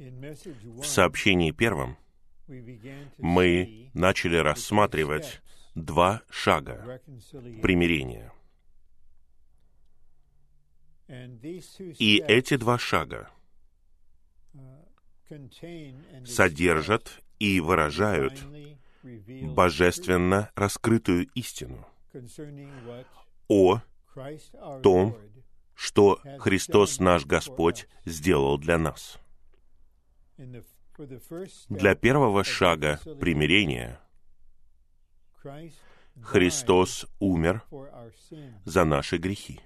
В сообщении первом мы начали рассматривать два шага примирения. И эти два шага содержат и выражают божественно раскрытую истину о том, что Христос наш Господь сделал для нас. Для первого шага примирения Христос умер за наши грехи.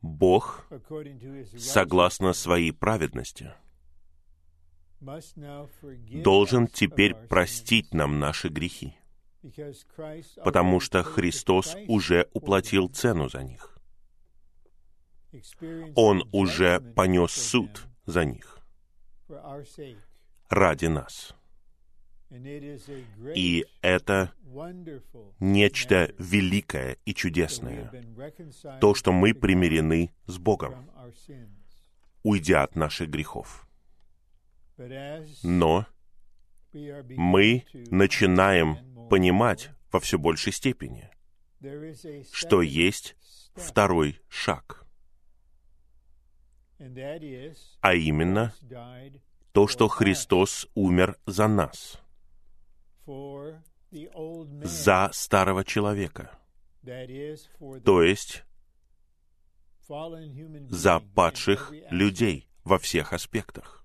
Бог, согласно своей праведности, должен теперь простить нам наши грехи, потому что Христос уже уплатил цену за них. Он уже понес суд за них ради нас. И это нечто великое и чудесное. То, что мы примирены с Богом, уйдя от наших грехов. Но мы начинаем понимать во все большей степени, что есть второй шаг. А именно то, что Христос умер за нас. За старого человека, то есть за падших людей во всех аспектах.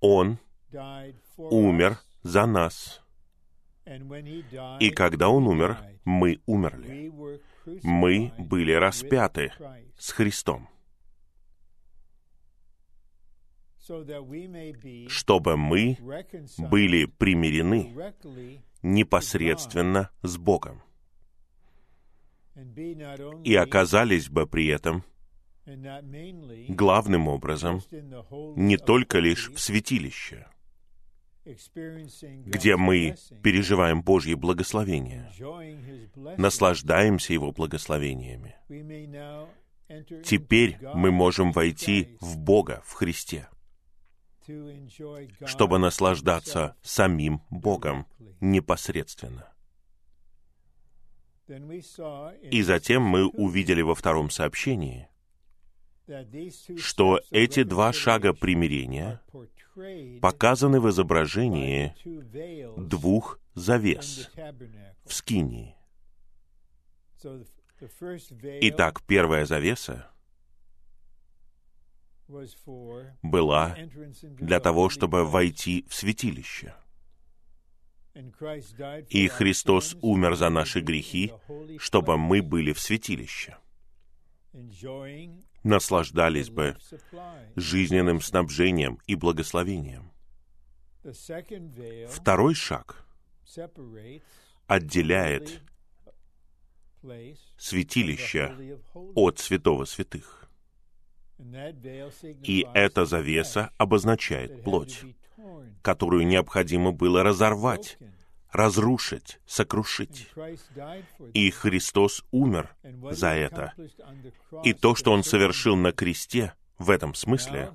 Он умер за нас. И когда Он умер, мы умерли. Мы были распяты с Христом. Чтобы мы были примирены непосредственно с Богом. и оказались бы при этом главным образом не только лишь в святилище, где мы переживаем Божье благословение, наслаждаемся Его благословениями. Теперь мы можем войти в Бога, в Христе чтобы наслаждаться самим Богом непосредственно. И затем мы увидели во втором сообщении, что эти два шага примирения показаны в изображении двух завес в Скинии. Итак, первая завеса была для того, чтобы войти в святилище. И Христос умер за наши грехи, чтобы мы были в святилище. Наслаждались бы жизненным снабжением и благословением. Второй шаг отделяет святилище от святого святых. И эта завеса обозначает плоть, которую необходимо было разорвать, разрушить, сокрушить. И Христос умер за это. И то, что Он совершил на кресте, в этом смысле,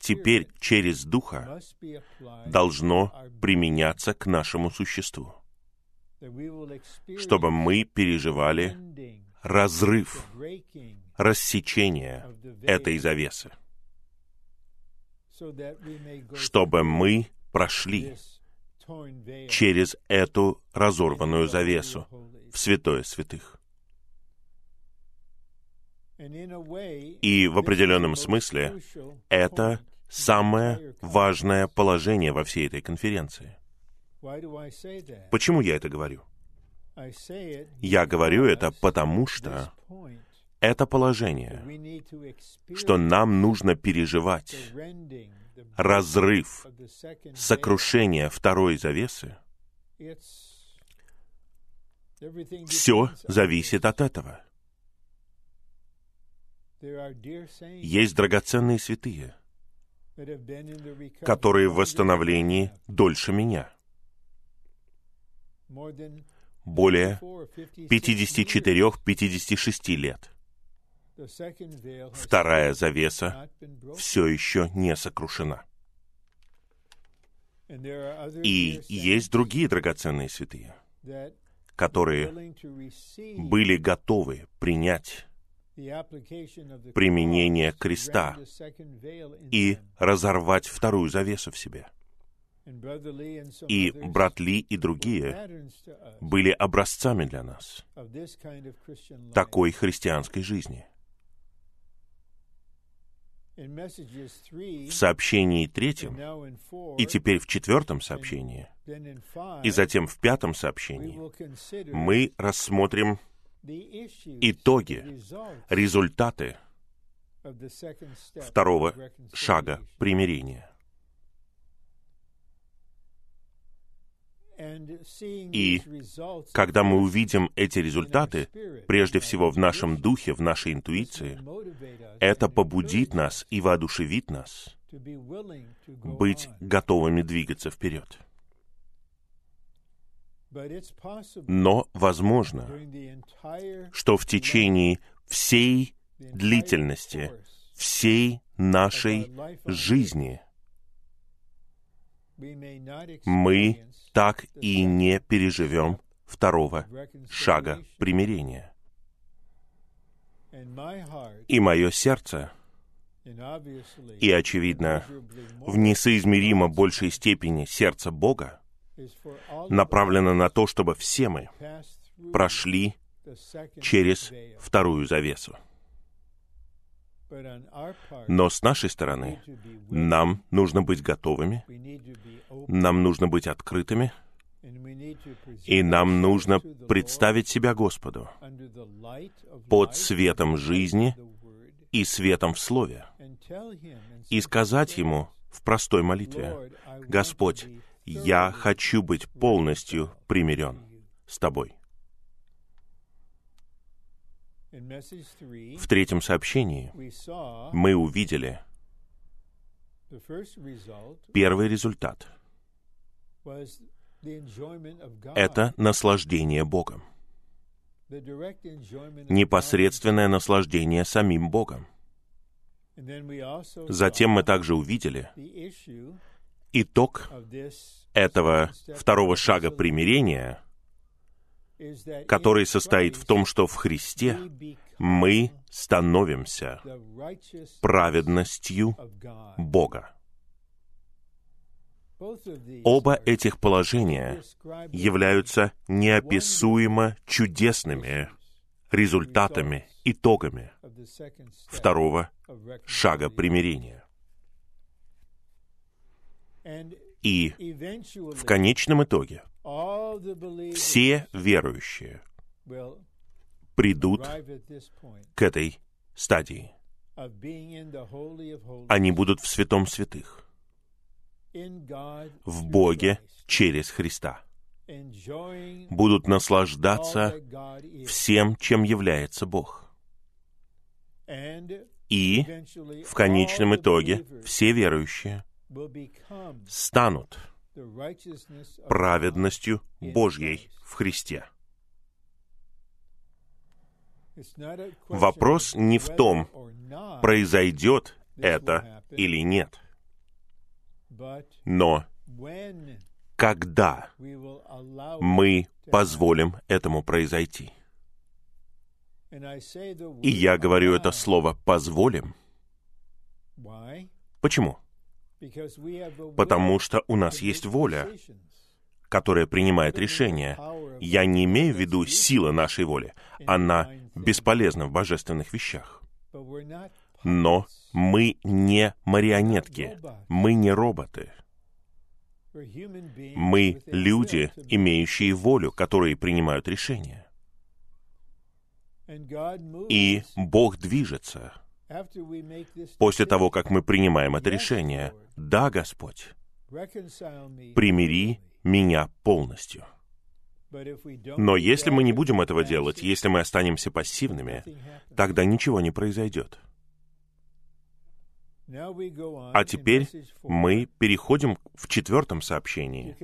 теперь через Духа должно применяться к нашему существу, чтобы мы переживали разрыв, рассечение этой завесы, чтобы мы прошли через эту разорванную завесу в святое святых. И в определенном смысле это самое важное положение во всей этой конференции. Почему я это говорю? Я говорю это потому, что это положение, что нам нужно переживать разрыв, сокрушение второй завесы, все зависит от этого. Есть драгоценные святые, которые в восстановлении дольше меня. Более 54-56 лет вторая завеса все еще не сокрушена. И есть другие драгоценные святые, которые были готовы принять применение креста и разорвать вторую завесу в себе. И брат Ли и другие были образцами для нас такой христианской жизни. В сообщении третьем и теперь в четвертом сообщении. и затем в пятом сообщении. мы рассмотрим итоги, результаты второго шага примирения. И когда мы увидим эти результаты, прежде всего в нашем духе, в нашей интуиции, это побудит нас и воодушевит нас быть готовыми двигаться вперед. Но возможно, что в течение всей длительности, всей нашей жизни мы так и не переживем второго шага примирения. И мое сердце, и, очевидно, в несоизмеримо большей степени сердце Бога, направлено на то, чтобы все мы прошли через вторую завесу. Но с нашей стороны нам нужно быть готовыми, нам нужно быть открытыми, и нам нужно представить себя Господу под светом жизни и светом в Слове, и сказать Ему в простой молитве, «Господь, я хочу быть полностью примирен с Тобой». В третьем сообщении мы увидели первый результат. Это наслаждение Богом. Непосредственное наслаждение самим Богом. Затем мы также увидели итог этого второго шага примирения — который состоит в том, что в Христе мы становимся праведностью Бога. Оба этих положения являются неописуемо чудесными результатами, итогами второго шага примирения. И в конечном итоге все верующие придут к этой стадии. Они будут в святом святых, в Боге через Христа. Будут наслаждаться всем, чем является Бог. И в конечном итоге все верующие станут праведностью Божьей в Христе. Вопрос не в том, произойдет это или нет, но когда мы позволим этому произойти. И я говорю это слово «позволим». Почему? Потому что у нас есть воля, которая принимает решения. Я не имею в виду силы нашей воли. Она бесполезна в божественных вещах. Но мы не марионетки, мы не роботы. Мы люди, имеющие волю, которые принимают решения. И Бог движется после того, как мы принимаем это решение. Да, Господь, примири меня полностью. Но если мы не будем этого делать, если мы останемся пассивными, тогда ничего не произойдет. А теперь мы переходим в четвертом сообщении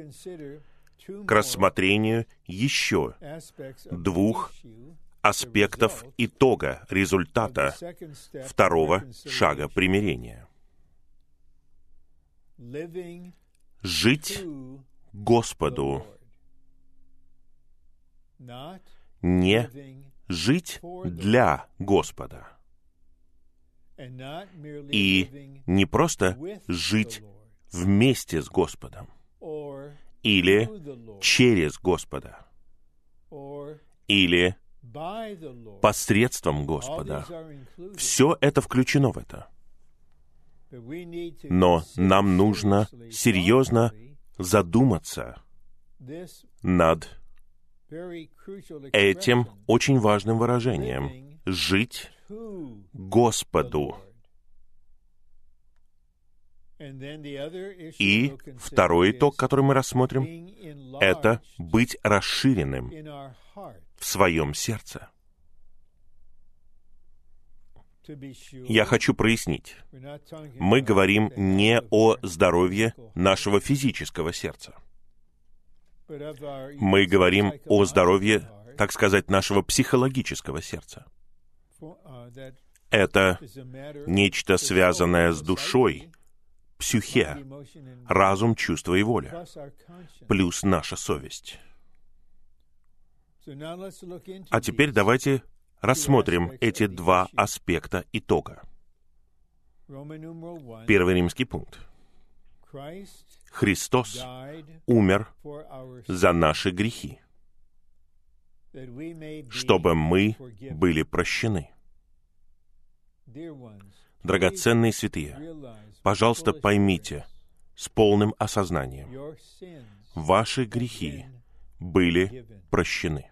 к рассмотрению еще двух аспектов итога, результата второго шага примирения. Жить Господу, не жить для Господа. И не просто жить вместе с Господом или через Господа или посредством Господа. Все это включено в это. Но нам нужно серьезно задуматься над этим очень важным выражением — жить Господу. И второй итог, который мы рассмотрим, это быть расширенным в своем сердце. Я хочу прояснить. Мы говорим не о здоровье нашего физического сердца. Мы говорим о здоровье, так сказать, нашего психологического сердца. Это нечто связанное с душой, психе, разум, чувство и воля, плюс наша совесть. А теперь давайте рассмотрим эти два аспекта итога. Первый римский пункт. Христос умер за наши грехи, чтобы мы были прощены. Драгоценные святые, пожалуйста, поймите с полным осознанием, ваши грехи были прощены.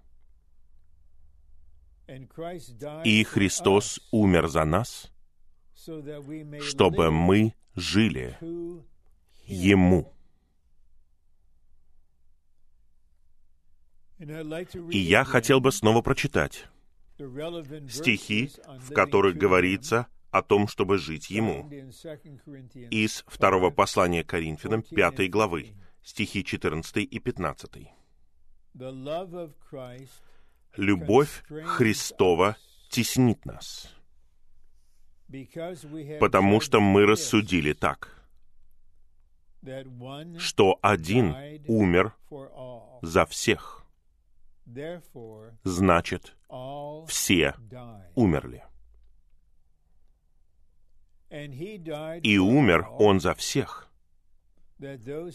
И Христос умер за нас, чтобы мы жили Ему. И я хотел бы снова прочитать стихи, в которых говорится о том, чтобы жить Ему. Из второго послания Коринфянам, пятой главы, стихи 14 и 15 любовь Христова теснит нас, потому что мы рассудили так, что один умер за всех, значит, все умерли. И умер Он за всех,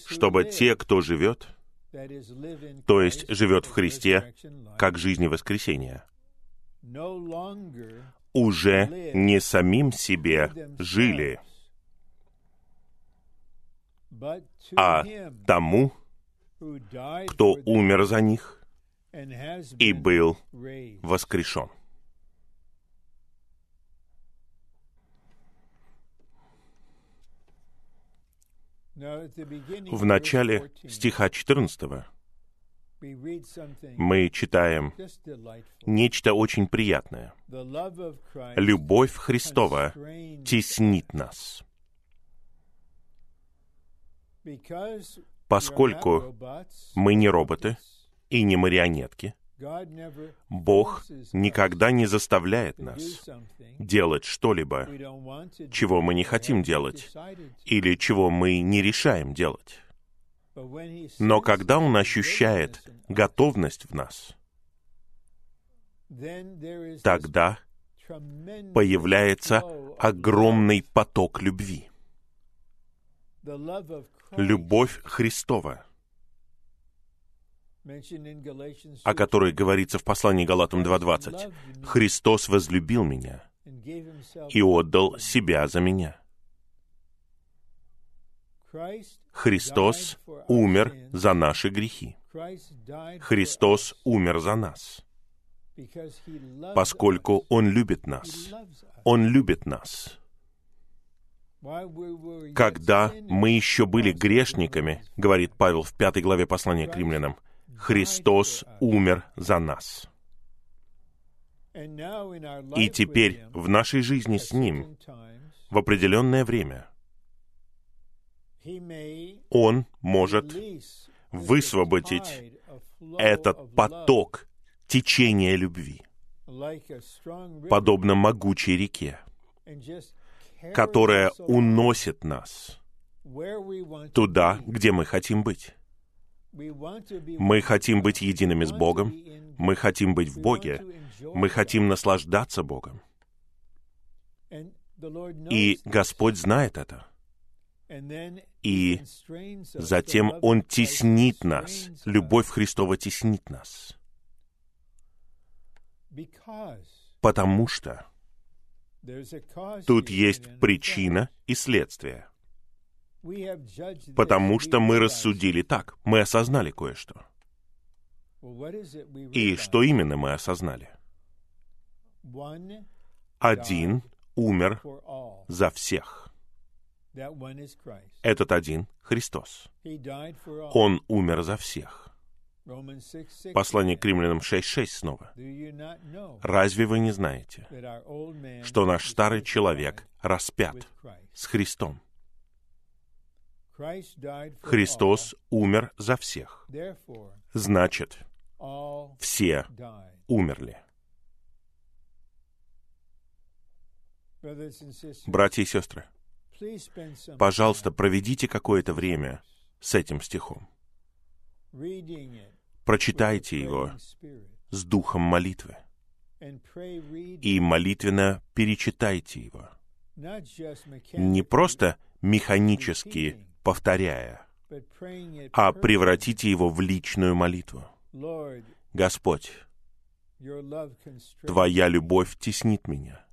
чтобы те, кто живет, то есть живет в Христе как жизни воскресения, уже не самим себе жили, а тому, кто умер за них и был воскрешен. В начале стиха 14 мы читаем нечто очень приятное. Любовь Христова теснит нас. Поскольку мы не роботы и не марионетки, Бог никогда не заставляет нас делать что-либо, чего мы не хотим делать, или чего мы не решаем делать. Но когда Он ощущает готовность в нас, тогда появляется огромный поток любви. Любовь Христова — о которой говорится в послании Галатам 2.20. «Христос возлюбил меня и отдал себя за меня». Христос умер за наши грехи. Христос умер за нас, поскольку Он любит нас. Он любит нас. Когда мы еще были грешниками, говорит Павел в пятой главе послания к римлянам, Христос умер за нас. И теперь в нашей жизни с Ним в определенное время Он может высвободить этот поток течения любви подобно могучей реке, которая уносит нас туда, где мы хотим быть. Мы хотим быть едиными с Богом, мы хотим быть в Боге, мы хотим наслаждаться Богом. И Господь знает это. И затем Он теснит нас. Любовь Христова теснит нас. Потому что тут есть причина и следствие. Потому что мы рассудили так, мы осознали кое-что. И что именно мы осознали? Один умер за всех. Этот один — Христос. Он умер за всех. Послание к римлянам 6.6 снова. Разве вы не знаете, что наш старый человек распят с Христом? Христос умер за всех. Значит, все умерли. Братья и сестры, пожалуйста, проведите какое-то время с этим стихом. Прочитайте его с духом молитвы и молитвенно перечитайте его. Не просто механически повторяя, а превратите его в личную молитву. Господь, Твоя любовь теснит меня.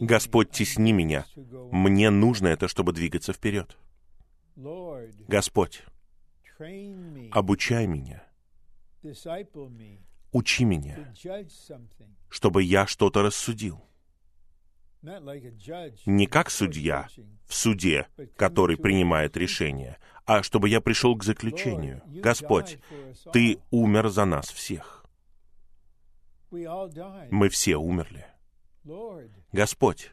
Господь, тесни меня. Мне нужно это, чтобы двигаться вперед. Господь, обучай меня. Учи меня, чтобы я что-то рассудил. Не как судья в суде, который принимает решение, а чтобы я пришел к заключению. Господь, Ты умер за нас всех. Мы все умерли. Господь,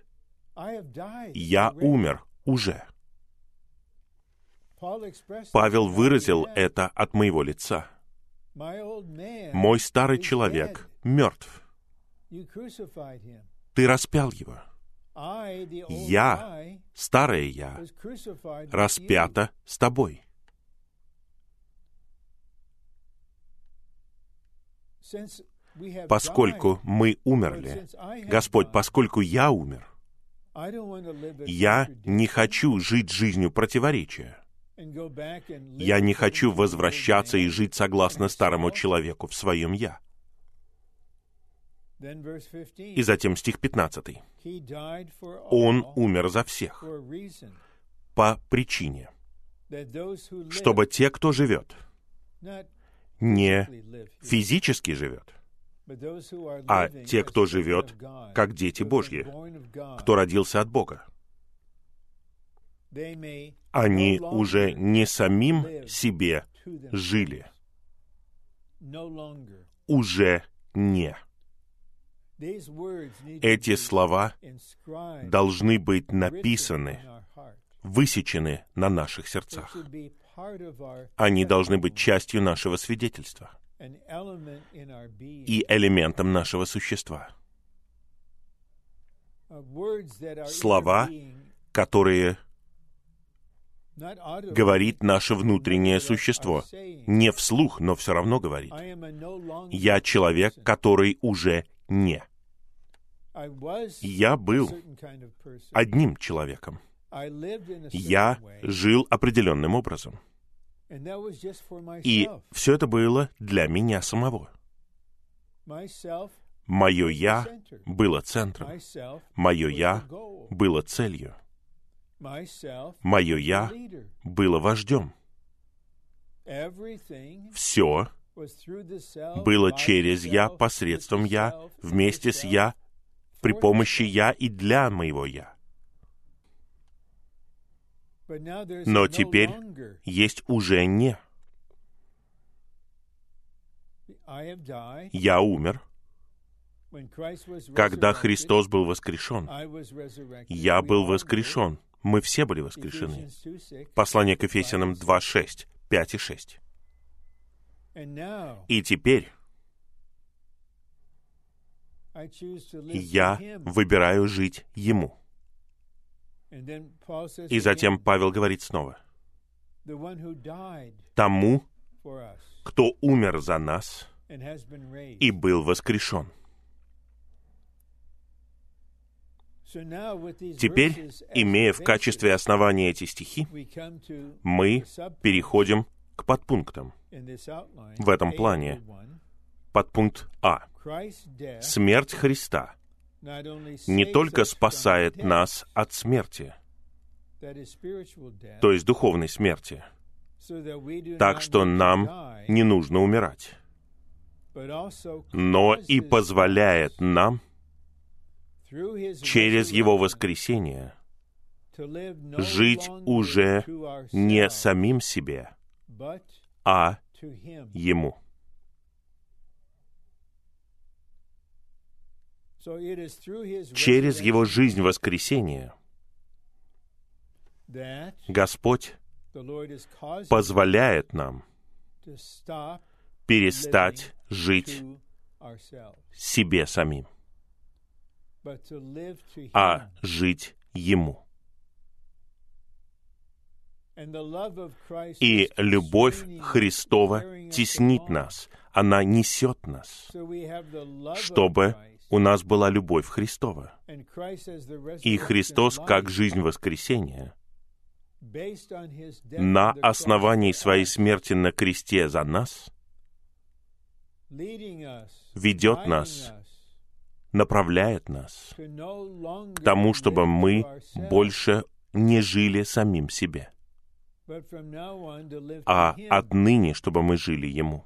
я умер уже. Павел выразил это от моего лица. Мой старый человек мертв. Ты распял его. Я, старое я, распята с тобой. Поскольку мы умерли, Господь, поскольку я умер, я не хочу жить жизнью противоречия. Я не хочу возвращаться и жить согласно старому человеку в своем «я». И затем стих 15. Он умер за всех. по причине, чтобы те, кто живет, не физически живет, а те, кто живет, как дети Божьи, кто родился от Бога, они уже не самим себе жили, уже не. Эти слова должны быть написаны, высечены на наших сердцах. Они должны быть частью нашего свидетельства и элементом нашего существа. Слова, которые говорит наше внутреннее существо. Не вслух, но все равно говорит. Я человек, который уже не. Я был одним человеком. Я жил определенным образом. И все это было для меня самого. Мое «я» было центром. Мое «я» было целью. Мое «я» было вождем. Все было через «я», посредством «я», вместе с «я», при помощи «я» и для моего «я». Но теперь есть уже «не». Я умер. Когда Христос был воскрешен, я был воскрешен. Мы все были воскрешены. Послание к Ефесянам 2.6, 5 и 6. И теперь я выбираю жить Ему. И затем Павел говорит снова, тому, кто умер за нас и был воскрешен. Теперь, имея в качестве основания эти стихи, мы переходим к подпунктам в этом плане. Подпункт А. Смерть Христа не только спасает нас от смерти, то есть духовной смерти, так что нам не нужно умирать, но и позволяет нам через Его воскресение жить уже не самим себе, а Ему. Через Его жизнь воскресения Господь позволяет нам перестать жить себе самим, а жить Ему. И любовь Христова теснит нас, она несет нас, чтобы у нас была любовь Христова. И Христос, как жизнь воскресения, на основании своей смерти на кресте за нас, ведет нас, направляет нас к тому, чтобы мы больше не жили самим себе, а отныне, чтобы мы жили Ему.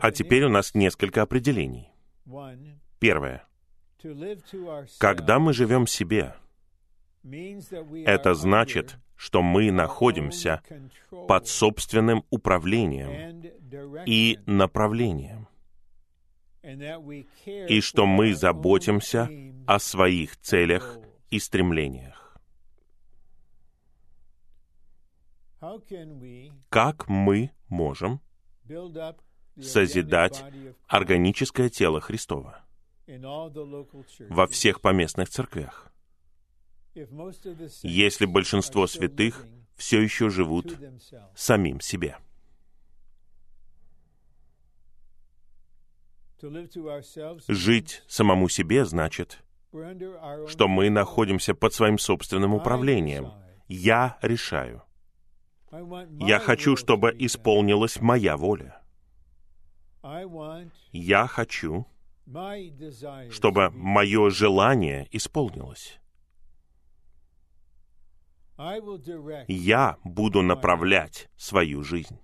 А теперь у нас несколько определений. Первое. Когда мы живем себе, это значит, что мы находимся под собственным управлением и направлением, и что мы заботимся о своих целях и стремлениях. Как мы можем созидать органическое тело Христова во всех поместных церквях. Если большинство святых все еще живут самим себе. Жить самому себе значит, что мы находимся под своим собственным управлением. Я решаю. Я хочу, чтобы исполнилась моя воля. Я хочу, чтобы мое желание исполнилось. Я буду направлять свою жизнь.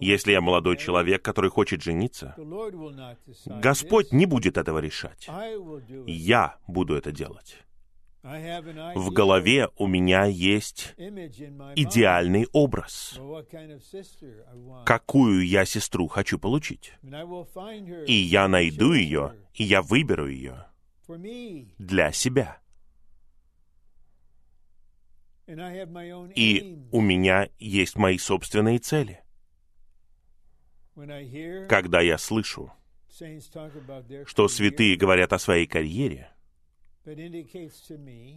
Если я молодой человек, который хочет жениться, Господь не будет этого решать. Я буду это делать. В голове у меня есть идеальный образ, какую я сестру хочу получить. И я найду ее, и я выберу ее для себя. И у меня есть мои собственные цели. Когда я слышу, что святые говорят о своей карьере,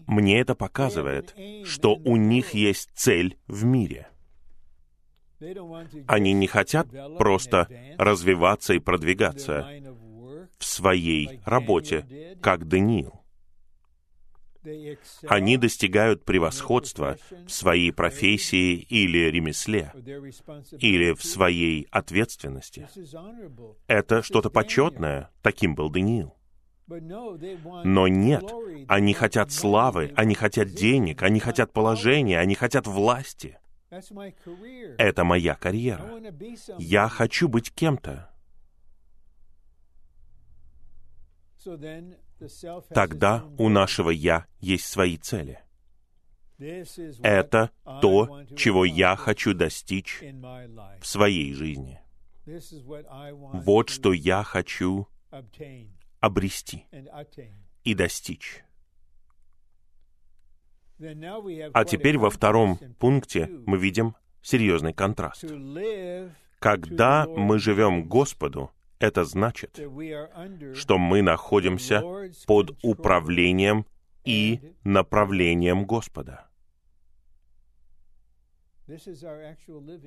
мне это показывает, что у них есть цель в мире. Они не хотят просто развиваться и продвигаться в своей работе, как Даниил. Они достигают превосходства в своей профессии или ремесле, или в своей ответственности. Это что-то почетное, таким был Даниил. Но нет, они хотят славы, они хотят денег, они хотят положения, они хотят власти. Это моя карьера. Я хочу быть кем-то. Тогда у нашего «я» есть свои цели. Это то, чего я хочу достичь в своей жизни. Вот что я хочу обрести и достичь. А теперь во втором пункте мы видим серьезный контраст. Когда мы живем Господу, Это значит, что мы находимся под управлением и направлением Господа.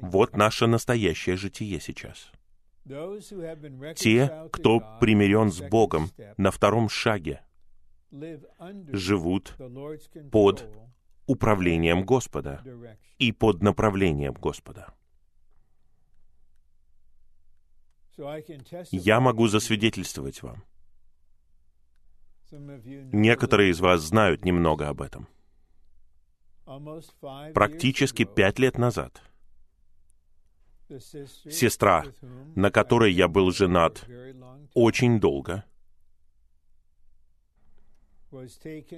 Вот наше настоящее житие сейчас. Те, кто примирен с Богом на втором шаге, живут под управлением Господа и под направлением Господа. Я могу засвидетельствовать вам. Некоторые из вас знают немного об этом. Практически пять лет назад сестра, на которой я был женат очень долго,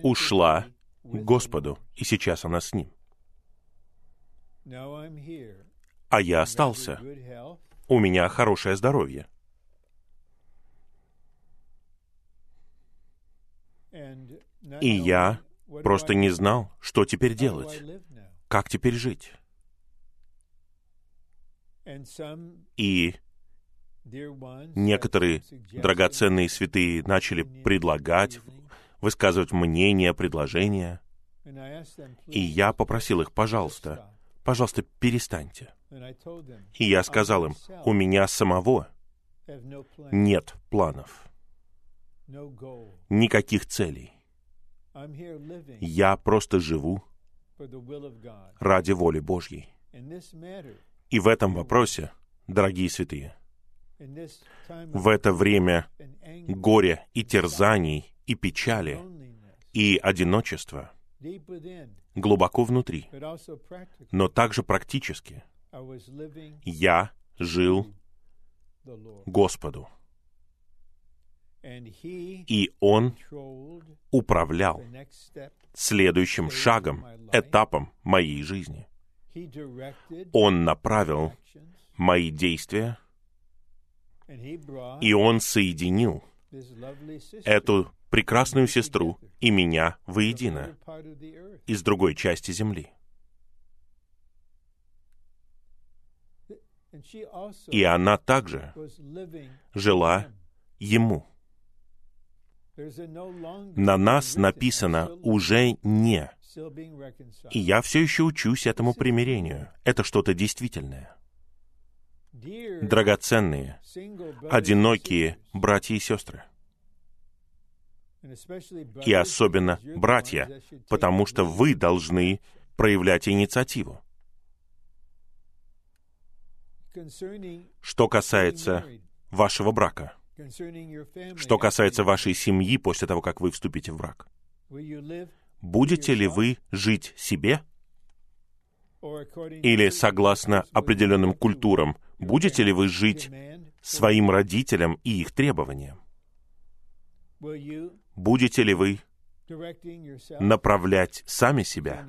ушла к Господу, и сейчас она с Ним. А я остался. У меня хорошее здоровье. И я просто не знал, что теперь делать, как теперь жить. И некоторые драгоценные святые начали предлагать, высказывать мнения, предложения. И я попросил их, пожалуйста, пожалуйста, перестаньте. И я сказал им, у меня самого нет планов, никаких целей. Я просто живу ради воли Божьей. И в этом вопросе, дорогие святые, в это время горя и терзаний и печали и одиночества глубоко внутри, но также практически я жил Господу. И Он управлял следующим шагом, этапом моей жизни. Он направил мои действия, и Он соединил эту прекрасную сестру и меня воедино из другой части земли. И она также жила Ему. На нас написано уже не. И я все еще учусь этому примирению. Это что-то действительное. Драгоценные, одинокие братья и сестры. И особенно братья, потому что вы должны проявлять инициативу. Что касается вашего брака, что касается вашей семьи после того, как вы вступите в брак, будете ли вы жить себе? или, согласно определенным культурам, будете ли вы жить своим родителям и их требованиям? Будете ли вы направлять сами себя?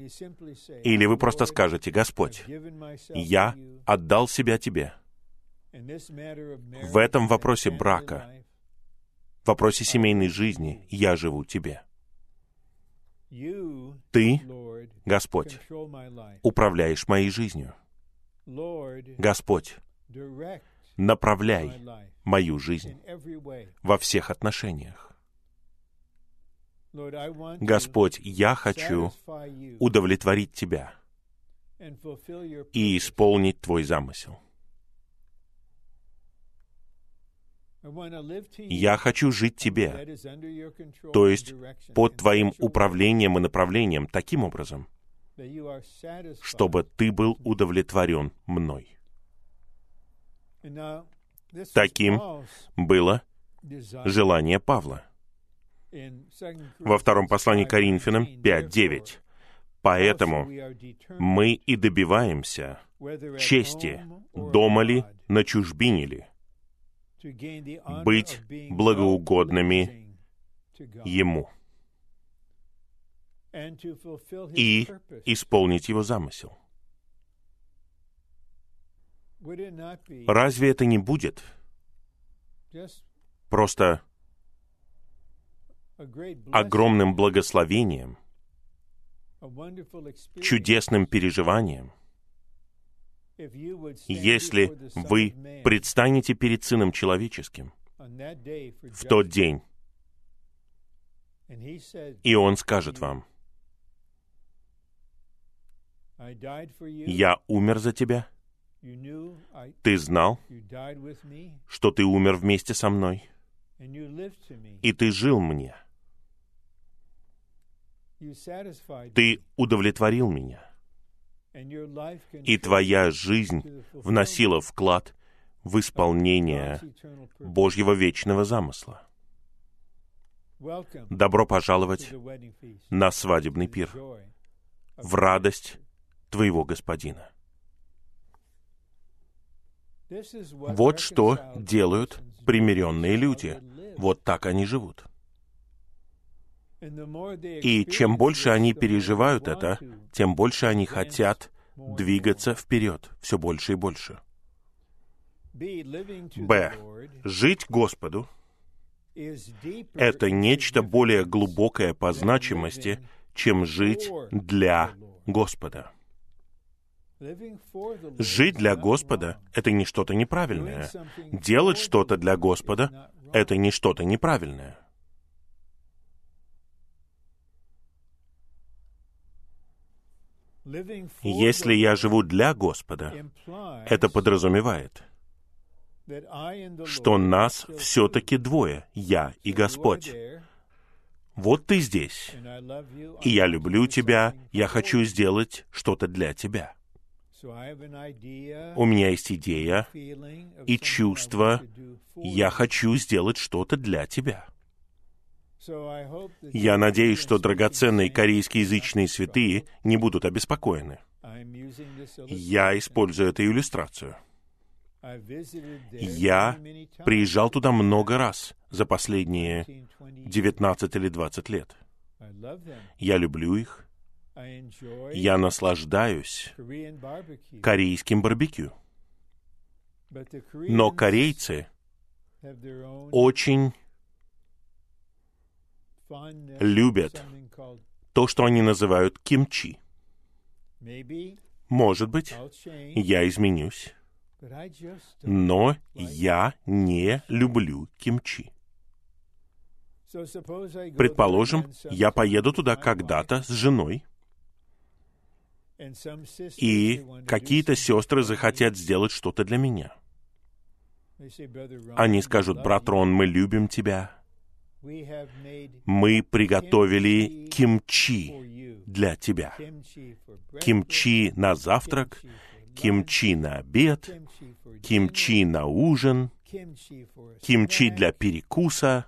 Или вы просто скажете, Господь, я отдал себя Тебе. В этом вопросе брака, в вопросе семейной жизни я живу Тебе. Ты, Господь, управляешь моей жизнью. Господь, направляй мою жизнь во всех отношениях. Господь, я хочу удовлетворить Тебя и исполнить Твой замысел. Я хочу жить Тебе, то есть под Твоим управлением и направлением таким образом, чтобы Ты был удовлетворен мной. Таким было желание Павла во втором послании Коринфянам 5.9. «Поэтому мы и добиваемся чести, дома ли, на чужбине ли, быть благоугодными Ему и исполнить Его замысел». Разве это не будет просто огромным благословением, чудесным переживанием, если вы предстанете перед Сыном Человеческим в тот день. И Он скажет вам, «Я умер за тебя. Ты знал, что ты умер вместе со мной, и ты жил мне. Ты удовлетворил меня, и твоя жизнь вносила вклад в исполнение Божьего вечного замысла. Добро пожаловать на свадебный пир, в радость твоего Господина. Вот что делают примиренные люди. Вот так они живут. И чем больше они переживают это, тем больше они хотят двигаться вперед, все больше и больше. Б. Жить Господу — это нечто более глубокое по значимости, чем жить для Господа. Жить для Господа — это не что-то неправильное. Делать что-то для Господа — это не что-то неправильное. Если я живу для Господа, это подразумевает, что нас все-таки двое, я и Господь. Вот ты здесь, и я люблю тебя, я хочу сделать что-то для тебя. У меня есть идея и чувство, я хочу сделать что-то для тебя. Я надеюсь, что драгоценные корейскоязычные святые не будут обеспокоены. Я использую эту иллюстрацию. Я приезжал туда много раз за последние 19 или 20 лет. Я люблю их. Я наслаждаюсь корейским барбекю. Но корейцы очень любят то, что они называют кимчи. Может быть, я изменюсь, но я не люблю кимчи. Предположим, я поеду туда когда-то с женой, и какие-то сестры захотят сделать что-то для меня. Они скажут, брат Рон, мы любим тебя, мы приготовили кимчи для тебя. Кимчи на завтрак, кимчи на обед, кимчи на ужин, кимчи для перекуса.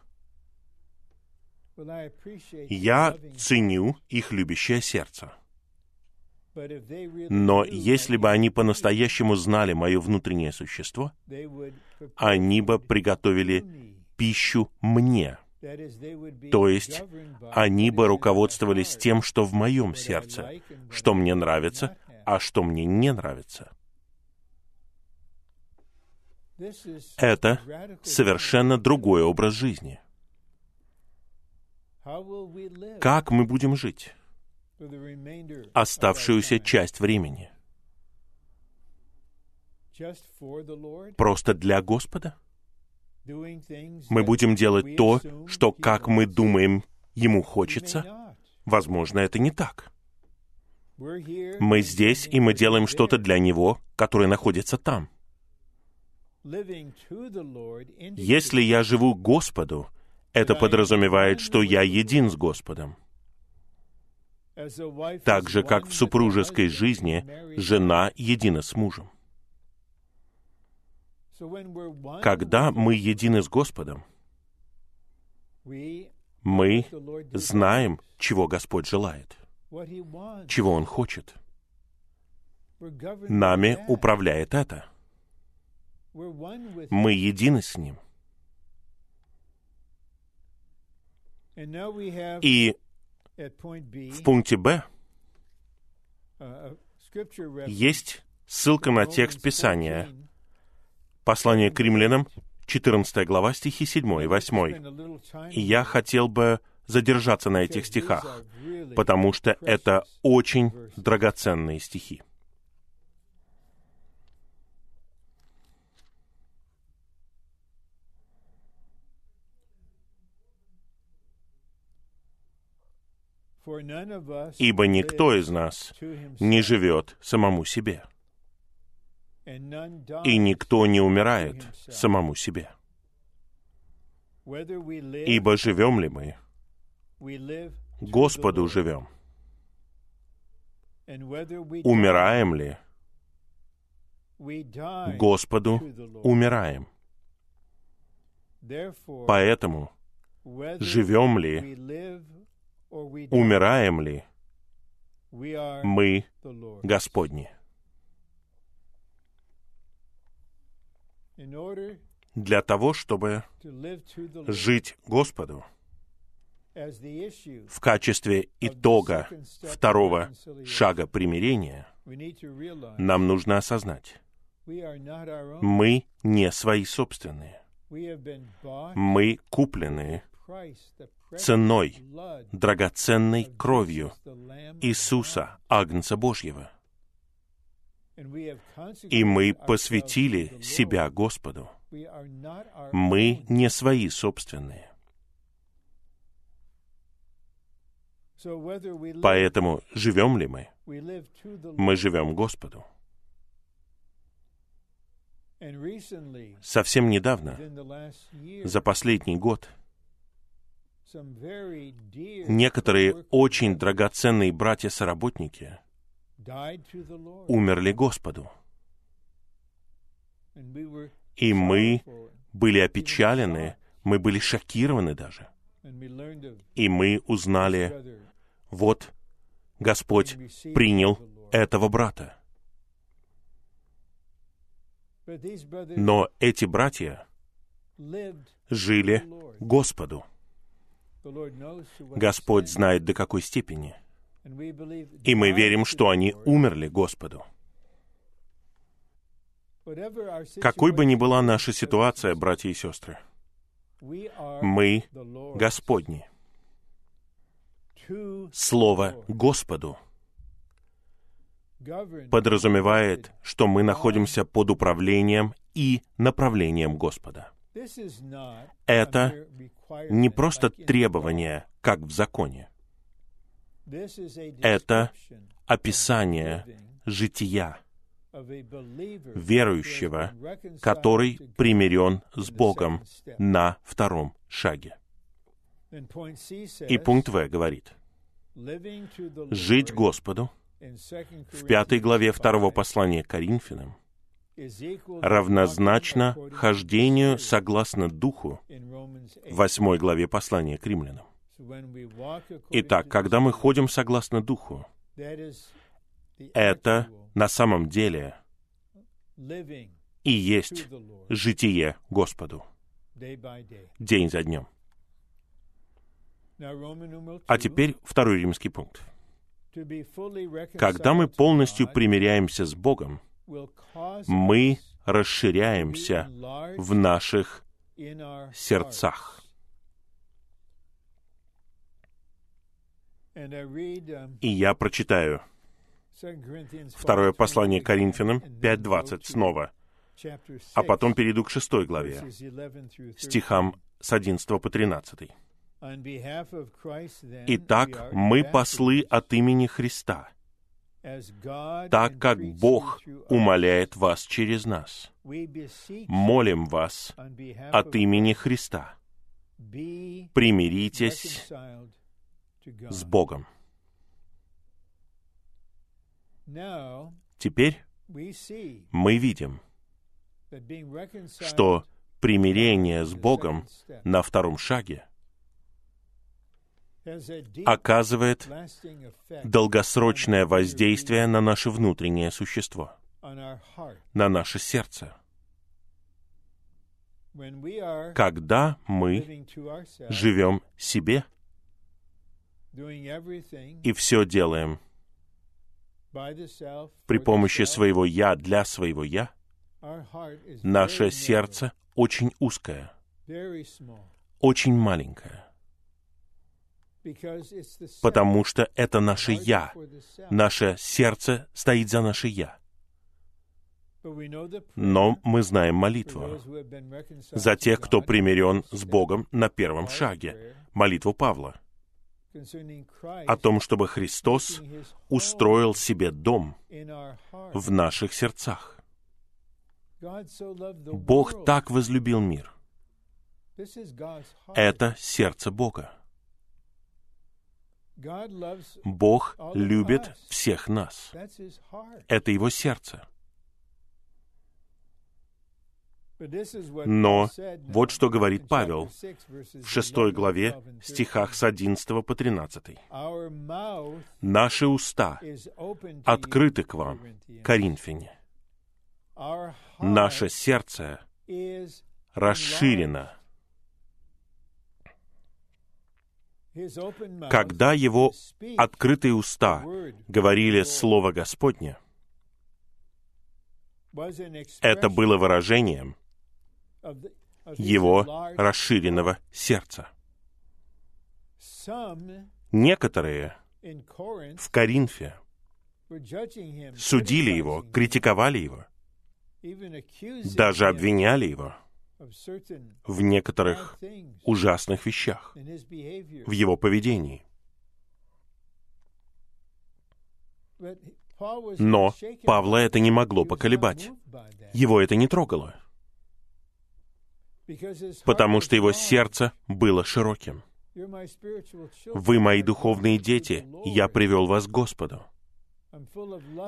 Я ценю их любящее сердце. Но если бы они по-настоящему знали мое внутреннее существо, они бы приготовили пищу мне — то есть они бы руководствовались тем, что в моем сердце, что мне нравится, а что мне не нравится. Это совершенно другой образ жизни. Как мы будем жить оставшуюся часть времени? Просто для Господа? Мы будем делать то, что, как мы думаем, ему хочется, возможно, это не так. Мы здесь, и мы делаем что-то для него, которое находится там. Если я живу Господу, это подразумевает, что я един с Господом. Так же, как в супружеской жизни жена едина с мужем. Когда мы едины с Господом, мы знаем, чего Господь желает, чего Он хочет. Нами управляет это. Мы едины с Ним. И в пункте Б есть ссылка на текст Писания, Послание к римлянам, 14 глава, стихи 7 и 8. И я хотел бы задержаться на этих стихах, потому что это очень драгоценные стихи. «Ибо никто из нас не живет самому себе» и никто не умирает самому себе. Ибо живем ли мы, Господу живем. Умираем ли, Господу умираем. Поэтому живем ли, умираем ли, мы Господни. Для того, чтобы жить Господу в качестве итога второго шага примирения, нам нужно осознать, мы не свои собственные. Мы куплены ценой, драгоценной кровью Иисуса, Агнца Божьего. И мы посвятили себя Господу. Мы не свои собственные. Поэтому живем ли мы? Мы живем Господу. Совсем недавно, за последний год, некоторые очень драгоценные братья-соработники умерли Господу. И мы были опечалены, мы были шокированы даже. И мы узнали, вот Господь принял этого брата. Но эти братья жили Господу. Господь знает до какой степени. И мы верим, что они умерли Господу. Какой бы ни была наша ситуация, братья и сестры, мы Господни. Слово Господу подразумевает, что мы находимся под управлением и направлением Господа. Это не просто требование, как в законе. Это описание жития верующего, который примирен с Богом на втором шаге. И пункт В говорит, жить Господу в пятой главе второго послания Коринфянам равнозначно хождению согласно Духу в восьмой главе послания к римлянам. Итак, когда мы ходим согласно Духу, это на самом деле и есть житие Господу день за днем. А теперь второй римский пункт. Когда мы полностью примиряемся с Богом, мы расширяемся в наших сердцах. И я прочитаю второе послание Коринфянам 5.20 снова, а потом перейду к шестой главе, стихам с 11 по 13. Итак, мы послы от имени Христа, так как Бог умоляет вас через нас. Молим вас от имени Христа. Примиритесь с Богом. Теперь мы видим, что примирение с Богом на втором шаге оказывает долгосрочное воздействие на наше внутреннее существо, на наше сердце. Когда мы живем себе и все делаем. при помощи своего «я» для своего «я», наше сердце очень узкое, очень маленькое. Потому что это наше «я». Наше сердце стоит за наше «я». Но мы знаем молитву за тех, кто примирен с Богом на первом шаге, молитву Павла. О том, чтобы Христос устроил себе дом в наших сердцах. Бог так возлюбил мир. Это сердце Бога. Бог любит всех нас. Это Его сердце. Но вот что говорит Павел в шестой главе, стихах с 11 по 13. «Наши уста открыты к вам, Коринфяне. Наше сердце расширено. Когда его открытые уста говорили Слово Господне, это было выражением его расширенного сердца. Некоторые в Коринфе судили его, критиковали его, даже обвиняли его в некоторых ужасных вещах в его поведении. Но Павла это не могло поколебать. Его это не трогало потому что его сердце было широким. Вы мои духовные дети, я привел вас к Господу.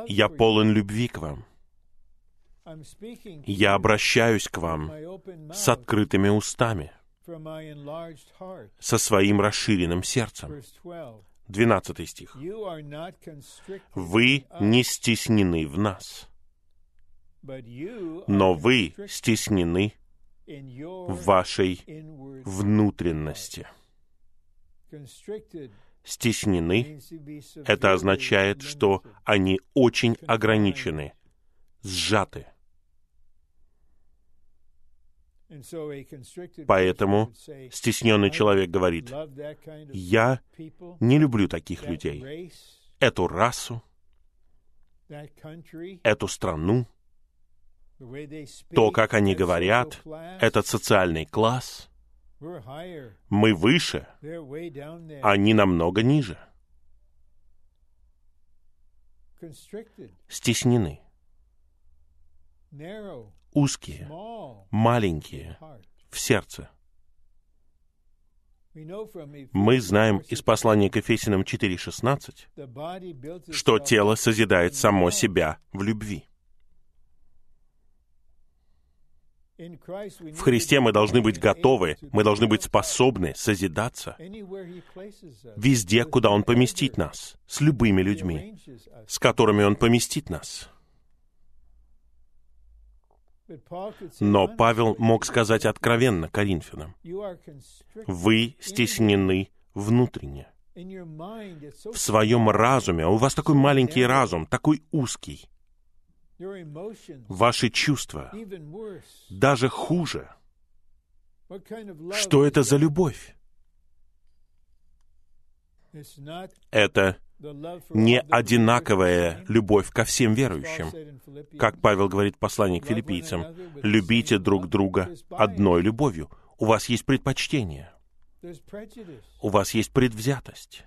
Я полон любви к вам. Я обращаюсь к вам с открытыми устами, со своим расширенным сердцем. 12 стих. «Вы не стеснены в нас, но вы стеснены в вашей внутренности. Стеснены — это означает, что они очень ограничены, сжаты. Поэтому стесненный человек говорит, я не люблю таких людей, эту расу, эту страну, то, как они говорят, этот социальный класс, мы выше, они намного ниже. Стеснены, узкие, маленькие. В сердце. Мы знаем из послания к Ефесиным 4.16, что тело созидает само себя в любви. В Христе мы должны быть готовы, мы должны быть способны созидаться везде, куда Он поместит нас, с любыми людьми, с которыми Он поместит нас. Но Павел мог сказать откровенно Коринфянам, «Вы стеснены внутренне, в своем разуме, а у вас такой маленький разум, такой узкий, ваши чувства даже хуже. Что это за любовь? Это не одинаковая любовь ко всем верующим. Как Павел говорит в послании к филиппийцам, любите друг друга одной любовью. У вас есть предпочтение. У вас есть предвзятость.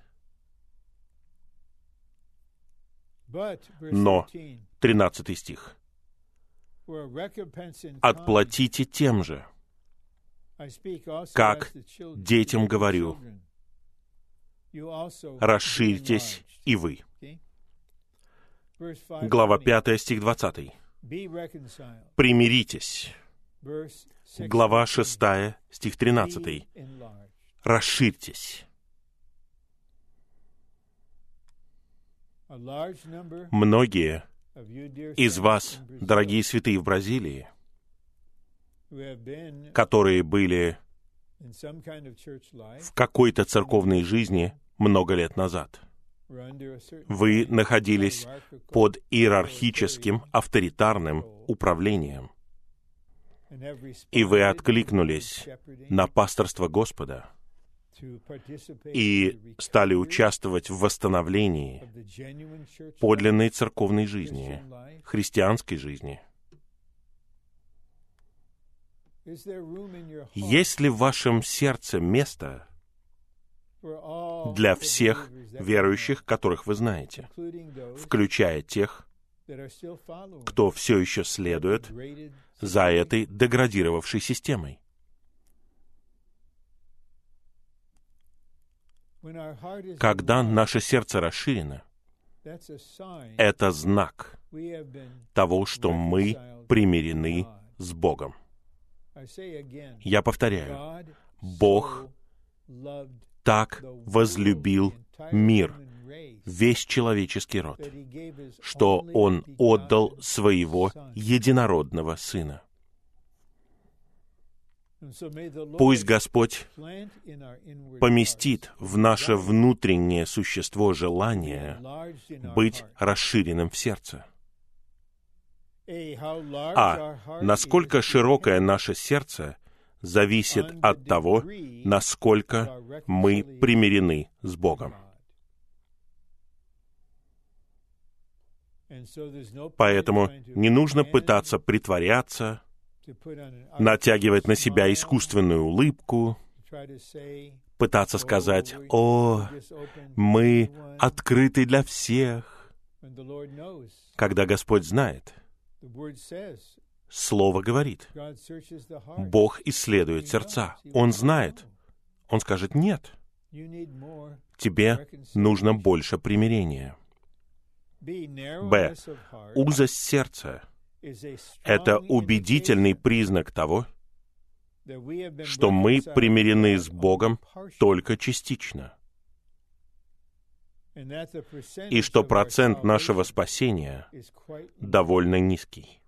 Но 13 стих. «Отплатите тем же, как детям говорю, расширьтесь и вы». Глава 5, стих 20. «Примиритесь». Глава 6, стих 13. «Расширьтесь». Многие из вас, дорогие святые в Бразилии, которые были в какой-то церковной жизни много лет назад. Вы находились под иерархическим, авторитарным управлением. И вы откликнулись на пасторство Господа и стали участвовать в восстановлении подлинной церковной жизни, христианской жизни. Есть ли в вашем сердце место, для всех верующих, которых вы знаете, включая тех, кто все еще следует за этой деградировавшей системой. Когда наше сердце расширено, это знак того, что мы примирены с Богом. Я повторяю, Бог так возлюбил мир, весь человеческий род, что Он отдал Своего единородного Сына. Пусть Господь поместит в наше внутреннее существо желание быть расширенным в сердце. А насколько широкое наше сердце зависит от того, насколько мы примирены с Богом. Поэтому не нужно пытаться притворяться, натягивать на себя искусственную улыбку, пытаться сказать, «О, мы открыты для всех», когда Господь знает, Слово говорит. Бог исследует сердца. Он знает. Он скажет «нет». Тебе нужно больше примирения. Б. Узость сердца — это убедительный признак того, что мы примирены с Богом только частично, и что процент нашего спасения довольно низкий.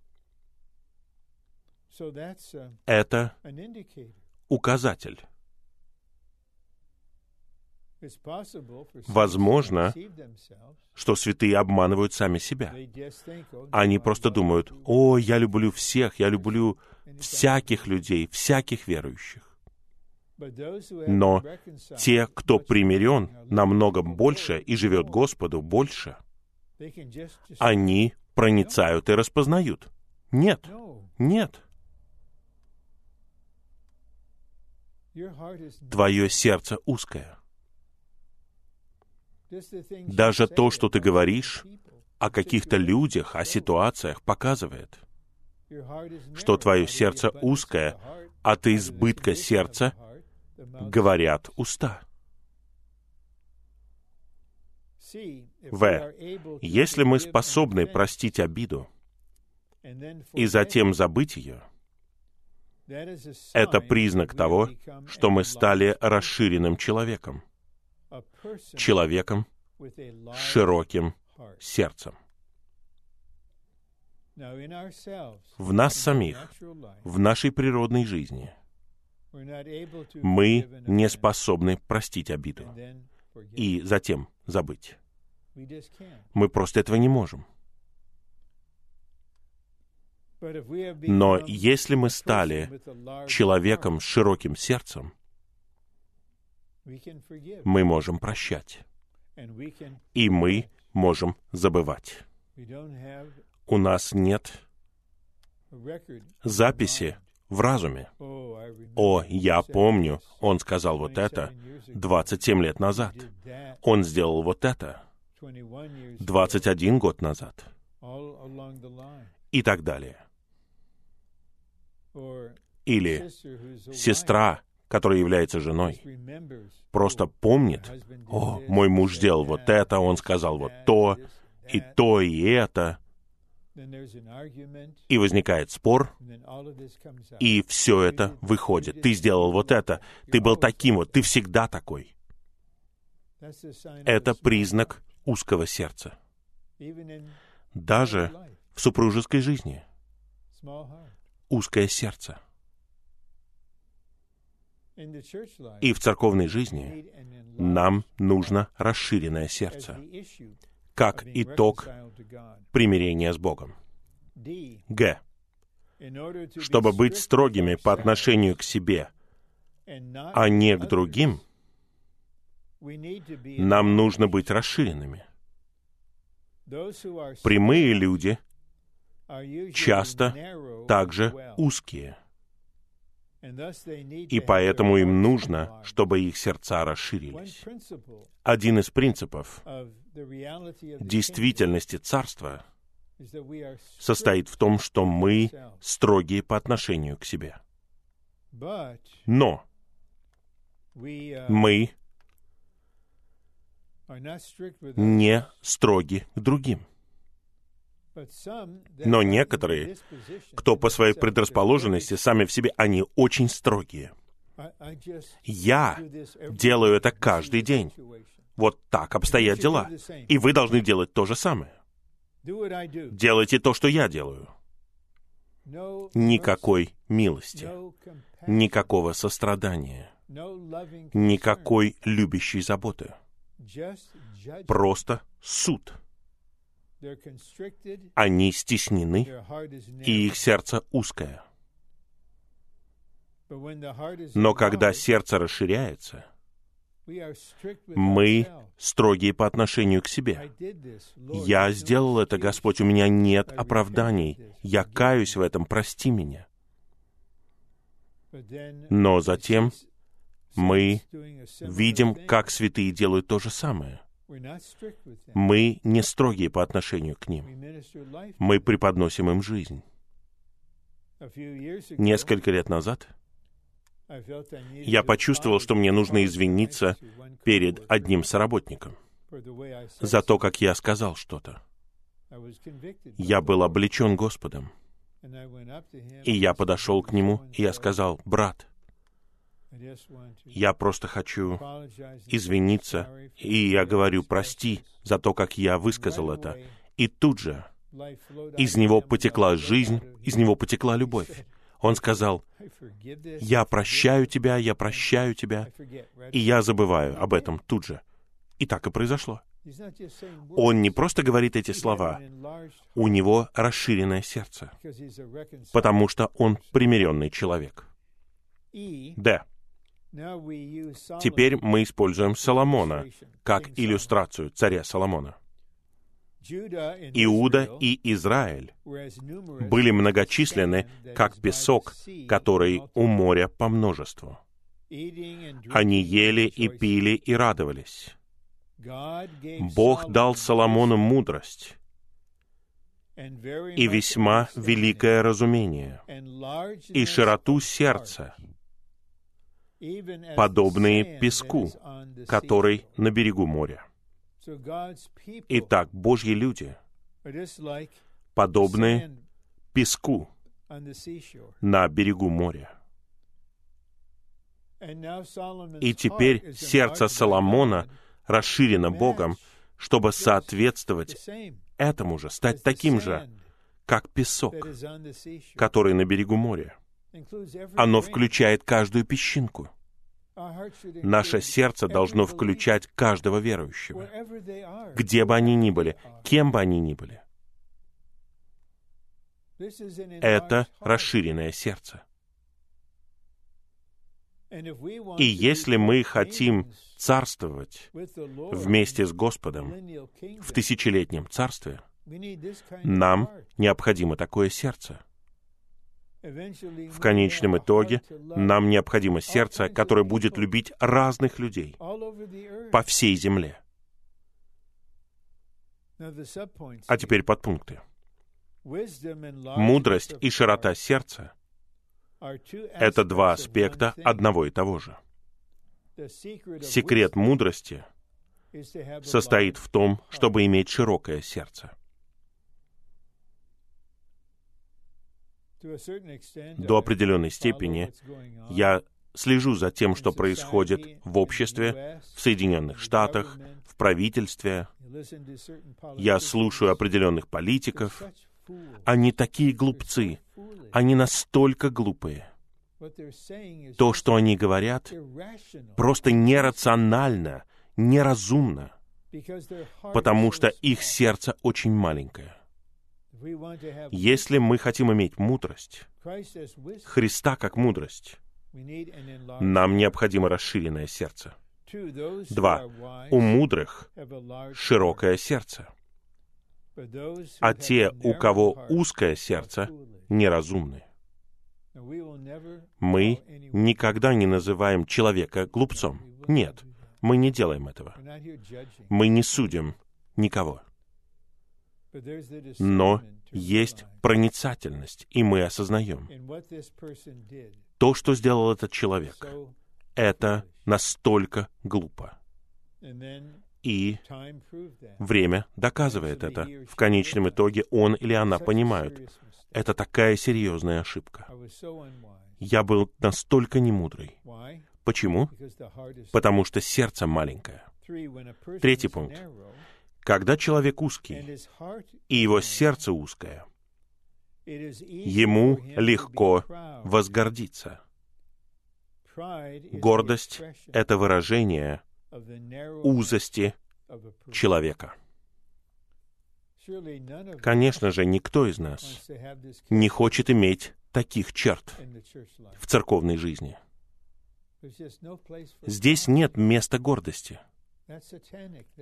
Это указатель. Возможно, что святые обманывают сами себя. Они просто думают, «О, я люблю всех, я люблю всяких людей, всяких верующих». Но те, кто примирен намного больше и живет Господу больше, они проницают и распознают. Нет, нет. Твое сердце узкое. Даже то, что ты говоришь о каких-то людях, о ситуациях, показывает, что твое сердце узкое, от избытка сердца говорят уста. В. Если мы способны простить обиду и затем забыть ее, это признак того, что мы стали расширенным человеком, человеком с широким сердцем. В нас самих, в нашей природной жизни, мы не способны простить обиду и затем забыть. Мы просто этого не можем. Но если мы стали человеком с широким сердцем, мы можем прощать, и мы можем забывать. У нас нет записи в разуме. О, я помню, он сказал вот это 27 лет назад. Он сделал вот это 21 год назад. И так далее. Или сестра, которая является женой, просто помнит, «О, мой муж сделал вот это, он сказал вот то, и то, и это». И возникает спор, и все это выходит. Ты сделал вот это, ты был таким вот, ты всегда такой. Это признак узкого сердца. Даже в супружеской жизни узкое сердце. И в церковной жизни нам нужно расширенное сердце, как итог примирения с Богом. Г. Чтобы быть строгими по отношению к себе, а не к другим, нам нужно быть расширенными. Прямые люди часто также узкие. И поэтому им нужно, чтобы их сердца расширились. Один из принципов действительности Царства состоит в том, что мы строгие по отношению к себе. Но мы не строги к другим. Но некоторые, кто по своей предрасположенности сами в себе, они очень строгие. Я делаю это каждый день. Вот так обстоят дела. И вы должны делать то же самое. Делайте то, что я делаю. Никакой милости, никакого сострадания, никакой любящей заботы. Просто суд — они стеснены, и их сердце узкое. Но когда сердце расширяется, мы строгие по отношению к себе. Я сделал это, Господь, у меня нет оправданий. Я каюсь в этом, прости меня. Но затем мы видим, как святые делают то же самое. Мы не строгие по отношению к ним. Мы преподносим им жизнь. Несколько лет назад я почувствовал, что мне нужно извиниться перед одним соработником за то, как я сказал что-то. Я был облечен Господом. И я подошел к нему, и я сказал, «Брат, я просто хочу извиниться, и я говорю, прости за то, как я высказал это. И тут же из него потекла жизнь, из него потекла любовь. Он сказал, «Я прощаю тебя, я прощаю тебя», и я забываю об этом тут же. И так и произошло. Он не просто говорит эти слова, у него расширенное сердце, потому что он примиренный человек. Д. Теперь мы используем Соломона как иллюстрацию царя Соломона. Иуда и Израиль были многочисленны, как песок, который у моря по множеству. Они ели и пили и радовались. Бог дал Соломону мудрость и весьма великое разумение, и широту сердца, подобные песку, который на берегу моря. Итак, Божьи люди подобны песку на берегу моря. И теперь сердце Соломона расширено Богом, чтобы соответствовать этому же, стать таким же, как песок, который на берегу моря. Оно включает каждую песчинку. Наше сердце должно включать каждого верующего, где бы они ни были, кем бы они ни были. Это расширенное сердце. И если мы хотим царствовать вместе с Господом в тысячелетнем царстве, нам необходимо такое сердце. В конечном итоге нам необходимо сердце, которое будет любить разных людей по всей земле. А теперь подпункты. Мудрость и широта сердца — это два аспекта одного и того же. Секрет мудрости состоит в том, чтобы иметь широкое сердце. До определенной степени я слежу за тем, что происходит в обществе, в Соединенных Штатах, в правительстве. Я слушаю определенных политиков. Они такие глупцы. Они настолько глупые. То, что они говорят, просто нерационально, неразумно, потому что их сердце очень маленькое. Если мы хотим иметь мудрость, Христа как мудрость, нам необходимо расширенное сердце. Два. У мудрых широкое сердце, а те, у кого узкое сердце, неразумны. Мы никогда не называем человека глупцом. Нет, мы не делаем этого. Мы не судим никого. Но есть проницательность, и мы осознаем. То, что сделал этот человек, это настолько глупо. И время доказывает это. В конечном итоге он или она понимают, это такая серьезная ошибка. Я был настолько немудрый. Почему? Потому что сердце маленькое. Третий пункт. Когда человек узкий, и его сердце узкое, ему легко возгордиться. Гордость — это выражение узости человека. Конечно же, никто из нас не хочет иметь таких черт в церковной жизни. Здесь нет места гордости.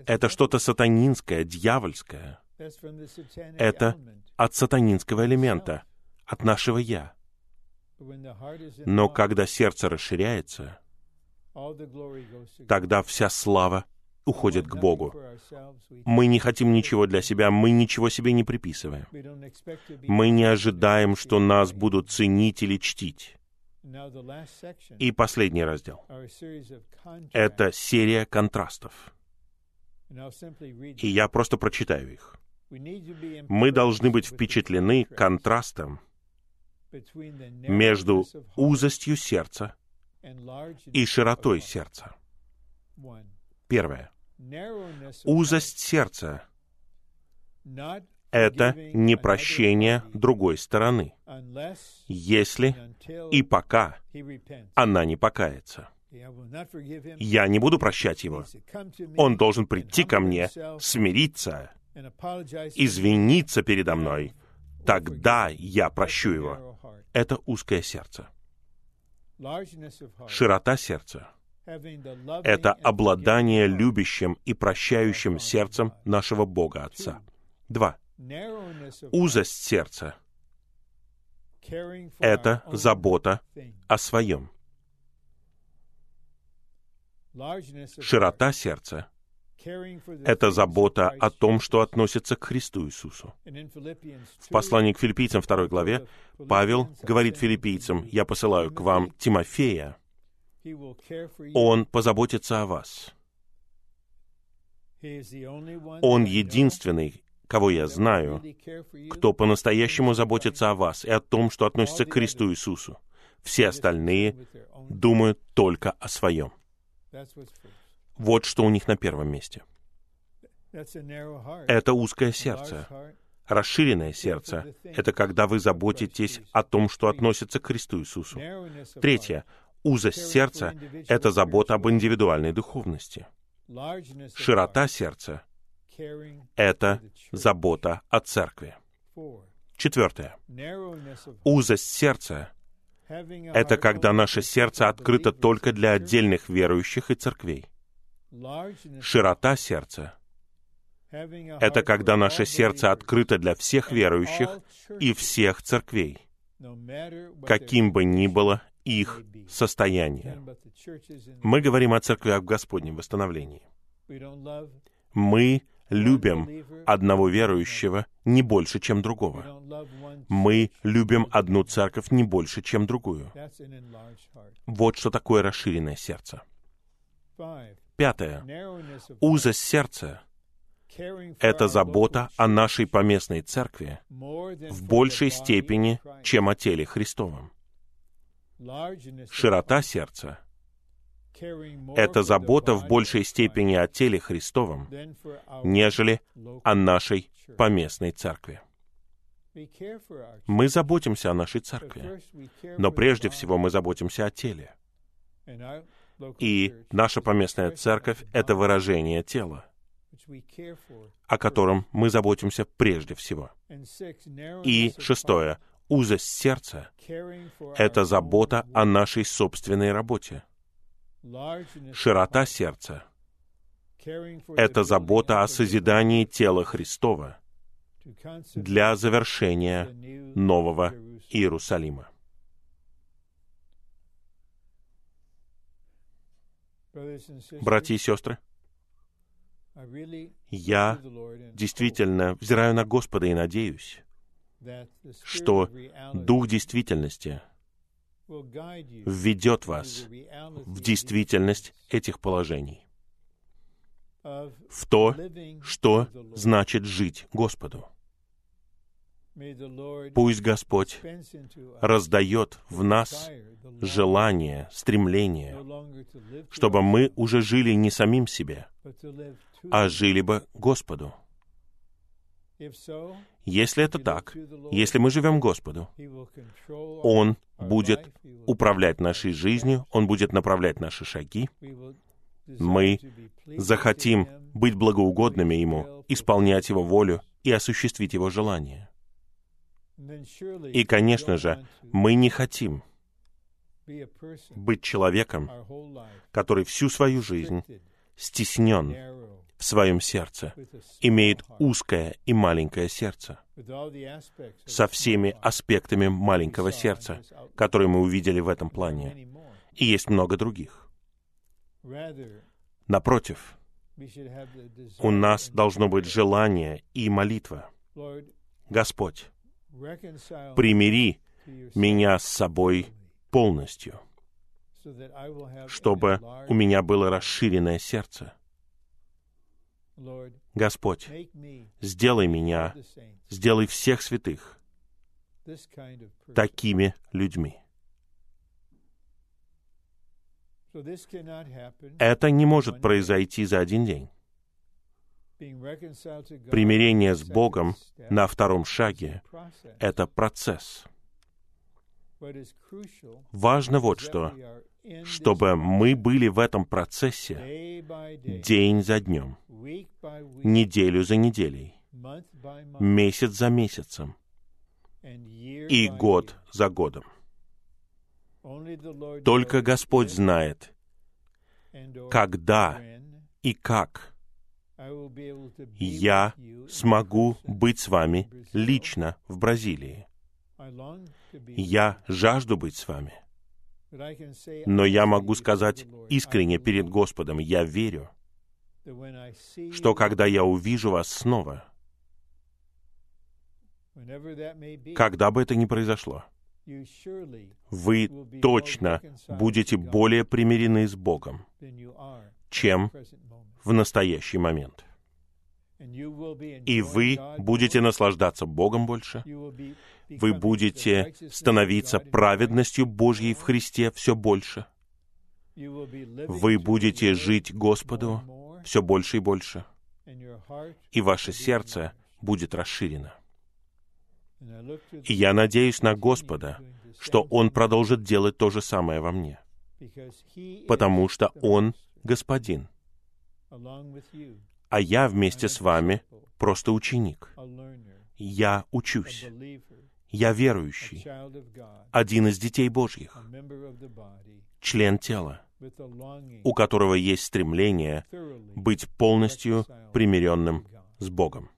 Это что-то сатанинское, дьявольское. Это от сатанинского элемента, от нашего «я». Но когда сердце расширяется, тогда вся слава уходит к Богу. Мы не хотим ничего для себя, мы ничего себе не приписываем. Мы не ожидаем, что нас будут ценить или чтить. И последний раздел. Это серия контрастов. И я просто прочитаю их. Мы должны быть впечатлены контрастом между узостью сердца и широтой сердца. Первое. Узость сердца — это непрощение другой стороны, если и пока она не покается. Я не буду прощать его. Он должен прийти ко мне, смириться, извиниться передо мной. Тогда я прощу его. Это узкое сердце. Широта сердца — это обладание любящим и прощающим сердцем нашего Бога Отца. Два. Узость сердца — это забота о своем. Широта сердца — это забота о том, что относится к Христу Иисусу. В послании к филиппийцам 2 главе Павел говорит филиппийцам, «Я посылаю к вам Тимофея, он позаботится о вас. Он единственный, кого я знаю, кто по-настоящему заботится о вас и о том, что относится к Христу Иисусу. Все остальные думают только о своем. Вот что у них на первом месте. Это узкое сердце. Расширенное сердце — это когда вы заботитесь о том, что относится к Христу Иисусу. Третье. Узость сердца — это забота об индивидуальной духовности. Широта сердца — это забота о церкви. Четвертое. Узость сердца — это когда наше сердце открыто только для отдельных верующих и церквей. Широта сердца — это когда наше сердце открыто для всех верующих и всех церквей, каким бы ни было их состояние. Мы говорим о церкви в Господнем восстановлении. Мы любим одного верующего не больше, чем другого. Мы любим одну церковь не больше, чем другую. Вот что такое расширенное сердце. Пятое. Узость сердца — это забота о нашей поместной церкви в большей степени, чем о теле Христовом. Широта сердца — это забота в большей степени о теле Христовом, нежели о нашей поместной церкви. Мы заботимся о нашей церкви, но прежде всего мы заботимся о теле. И наша поместная церковь — это выражение тела, о котором мы заботимся прежде всего. И шестое узость сердца — это забота о нашей собственной работе. Широта сердца — это забота о созидании тела Христова для завершения Нового Иерусалима. Братья и сестры, я действительно взираю на Господа и надеюсь, что Дух действительности — введет вас в действительность этих положений, в то, что значит жить Господу. Пусть Господь раздает в нас желание, стремление, чтобы мы уже жили не самим себе, а жили бы Господу. Если это так, если мы живем Господу, Он будет управлять нашей жизнью, Он будет направлять наши шаги. Мы захотим быть благоугодными Ему, исполнять Его волю и осуществить Его желания. И, конечно же, мы не хотим быть человеком, который всю свою жизнь стеснен в своем сердце, имеет узкое и маленькое сердце, со всеми аспектами маленького сердца, которые мы увидели в этом плане. И есть много других. Напротив, у нас должно быть желание и молитва. Господь, примири меня с собой полностью, чтобы у меня было расширенное сердце. Господь, сделай меня, сделай всех святых такими людьми. Это не может произойти за один день. Примирение с Богом на втором шаге — это процесс. Важно вот что, чтобы мы были в этом процессе день за днем, неделю за неделей, месяц за месяцем и год за годом. Только Господь знает, когда и как я смогу быть с вами лично в Бразилии. Я жажду быть с вами. Но я могу сказать искренне перед Господом, я верю, что когда я увижу вас снова, когда бы это ни произошло, вы точно будете более примирены с Богом, чем в настоящий момент. И вы будете наслаждаться Богом больше, вы будете становиться праведностью Божьей в Христе все больше, вы будете жить Господу все больше и больше, и ваше сердце будет расширено. И я надеюсь на Господа, что Он продолжит делать то же самое во мне, потому что Он Господин, а я вместе с вами просто ученик. Я учусь. Я верующий, один из детей Божьих, член тела, у которого есть стремление быть полностью примиренным с Богом.